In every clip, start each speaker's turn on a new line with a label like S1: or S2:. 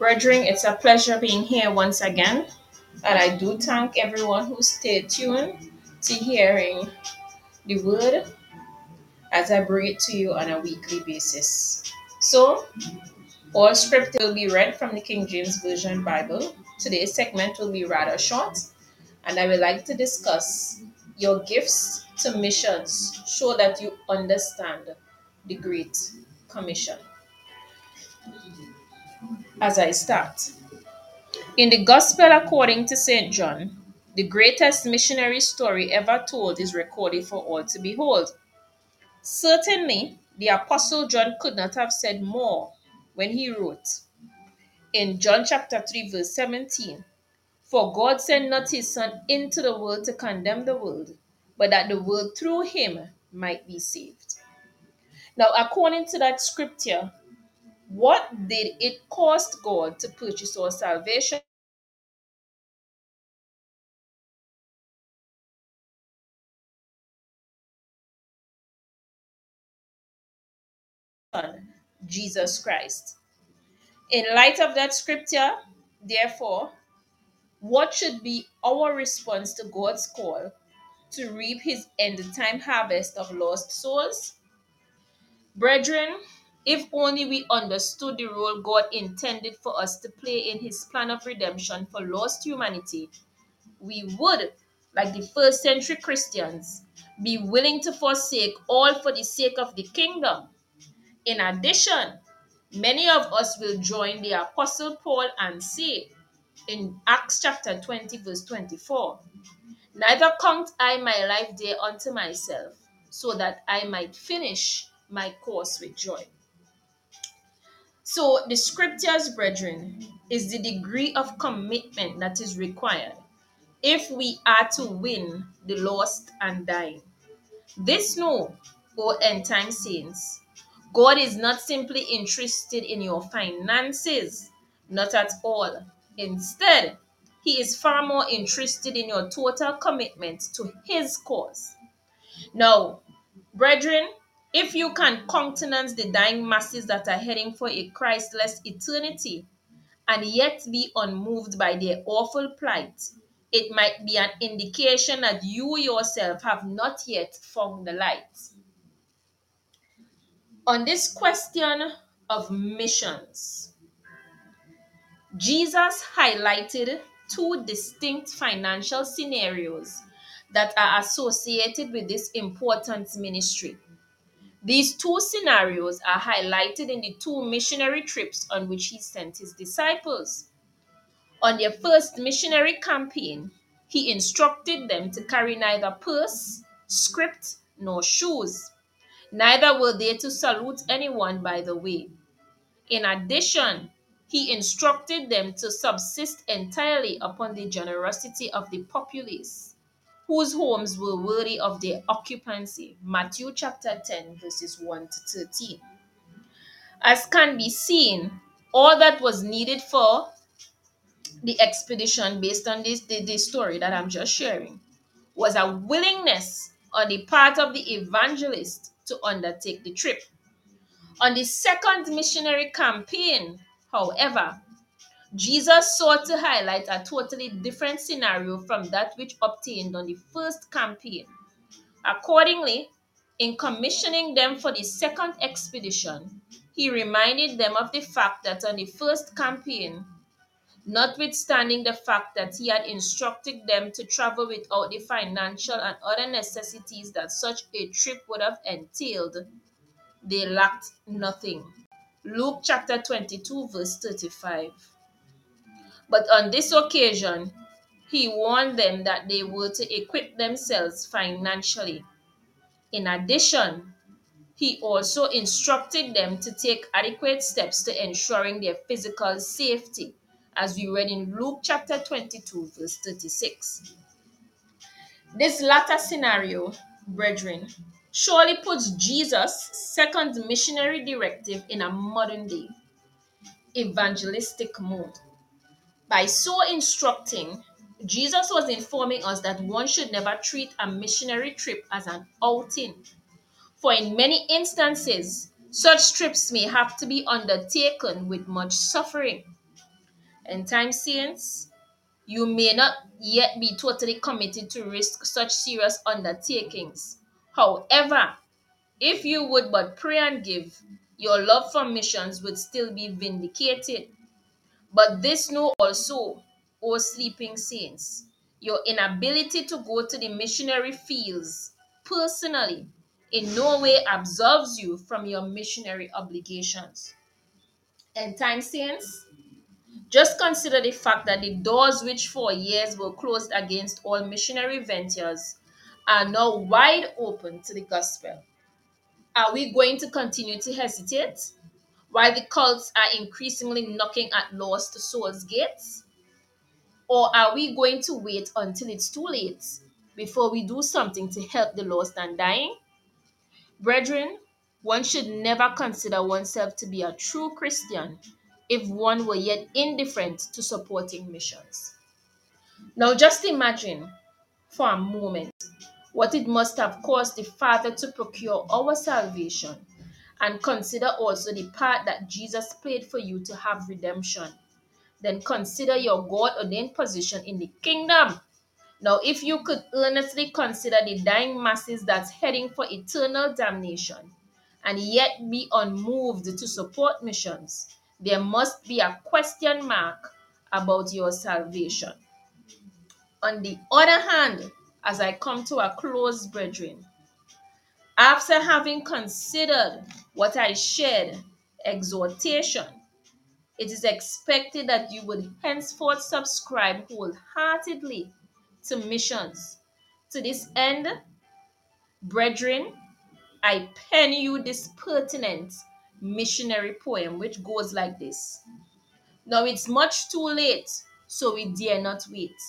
S1: Brethren, it's a pleasure being here once again. And I do thank everyone who stayed tuned to hearing the word as I bring it to you on a weekly basis. So, all script will be read from the King James Version Bible. Today's segment will be rather short, and I would like to discuss your gifts to missions so that you understand the Great Commission. As I start, in the Gospel according to St. John, the greatest missionary story ever told is recorded for all to behold. Certainly, the Apostle John could not have said more when he wrote in John chapter 3, verse 17 For God sent not his Son into the world to condemn the world, but that the world through him might be saved. Now, according to that scripture, what did it cost God to purchase our salvation? Jesus Christ. In light of that scripture, therefore, what should be our response to God's call to reap his end time harvest of lost souls? Brethren, if only we understood the role God intended for us to play in his plan of redemption for lost humanity, we would, like the first century Christians, be willing to forsake all for the sake of the kingdom. In addition, many of us will join the Apostle Paul and say in Acts chapter 20, verse 24, Neither count I my life dear unto myself, so that I might finish my course with joy. So, the scriptures, brethren, is the degree of commitment that is required if we are to win the lost and dying. This know, O end time saints, God is not simply interested in your finances, not at all. Instead, He is far more interested in your total commitment to His cause. Now, brethren, if you can countenance the dying masses that are heading for a Christless eternity and yet be unmoved by their awful plight, it might be an indication that you yourself have not yet found the light. On this question of missions, Jesus highlighted two distinct financial scenarios that are associated with this important ministry. These two scenarios are highlighted in the two missionary trips on which he sent his disciples. On their first missionary campaign, he instructed them to carry neither purse, script, nor shoes. Neither were they to salute anyone by the way. In addition, he instructed them to subsist entirely upon the generosity of the populace, whose homes were worthy of their occupancy. Matthew chapter 10, verses 1 to 13. As can be seen, all that was needed for the expedition, based on this the, the story that I'm just sharing, was a willingness on the part of the evangelist to undertake the trip. On the second missionary campaign, however, Jesus sought to highlight a totally different scenario from that which obtained on the first campaign. Accordingly, In commissioning them for the second expedition, he reminded them of the fact that on the first campaign, notwithstanding the fact that he had instructed them to travel without the financial and other necessities that such a trip would have entailed, they lacked nothing. Luke chapter 22, verse 35. But on this occasion, he warned them that they were to equip themselves financially. In addition, he also instructed them to take adequate steps to ensuring their physical safety, as we read in Luke chapter 22, verse 36. This latter scenario, brethren, surely puts Jesus' second missionary directive in a modern day evangelistic mode. By so instructing, Jesus was informing us that one should never treat a missionary trip as an outing. For in many instances, such trips may have to be undertaken with much suffering. And time since, you may not yet be totally committed to risk such serious undertakings. However, if you would but pray and give, your love for missions would still be vindicated. But this know also, O sleeping saints, your inability to go to the missionary fields personally in no way absolves you from your missionary obligations. And time saints, just consider the fact that the doors which for years were closed against all missionary ventures are now wide open to the gospel. Are we going to continue to hesitate while the cults are increasingly knocking at lost souls' gates? Or are we going to wait until it's too late before we do something to help the lost and dying? Brethren, one should never consider oneself to be a true Christian if one were yet indifferent to supporting missions. Now, just imagine for a moment what it must have cost the Father to procure our salvation, and consider also the part that Jesus played for you to have redemption. Then consider your God ordained position in the kingdom. Now, if you could earnestly consider the dying masses that's heading for eternal damnation and yet be unmoved to support missions, there must be a question mark about your salvation. On the other hand, as I come to a close, brethren. After having considered what I shared, exhortation, it is expected that you would henceforth subscribe wholeheartedly to missions. To this end, brethren, I pen you this pertinent missionary poem which goes like this. Now it's much too late, so we dare not wait.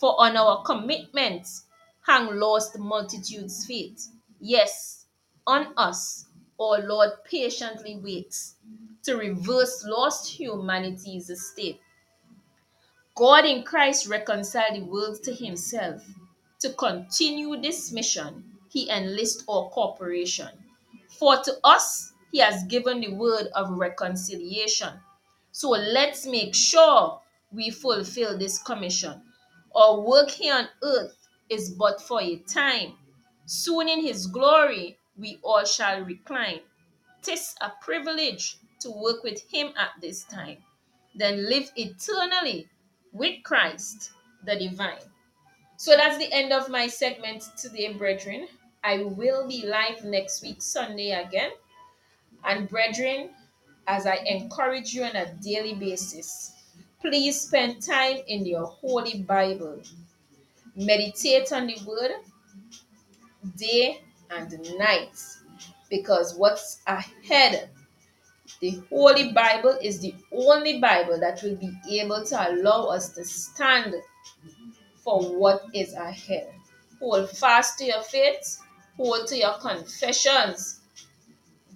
S1: For on our commitment hang lost multitudes' feet. Yes, on us, our Lord patiently waits to reverse lost humanity's state. God in Christ reconciled the world to himself. To continue this mission, he enlists our cooperation. For to us, he has given the word of reconciliation. So let's make sure we fulfill this commission. Our work here on earth is but for a time. Soon in his glory we all shall recline. Tis a privilege to work with him at this time, then live eternally with Christ the divine. So that's the end of my segment today, brethren. I will be live next week, Sunday again. And, brethren, as I encourage you on a daily basis, please spend time in your Holy Bible meditate on the word day and night. Because what's ahead? The holy bible is the only bible that will be able to allow us to stand for what is ahead. Hold fast to your faith. Hold to your confessions.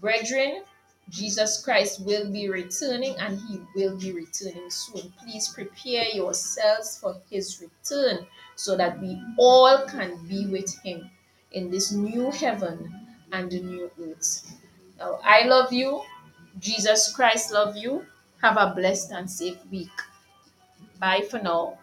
S1: Brethren Jesus Christ will be returning and he will be returning soon. Please prepare yourselves for his return so that we all can be with him in this new heaven and the new earth. Now, I love you. Jesus Christ love you. Have a blessed and safe week. Bye for now.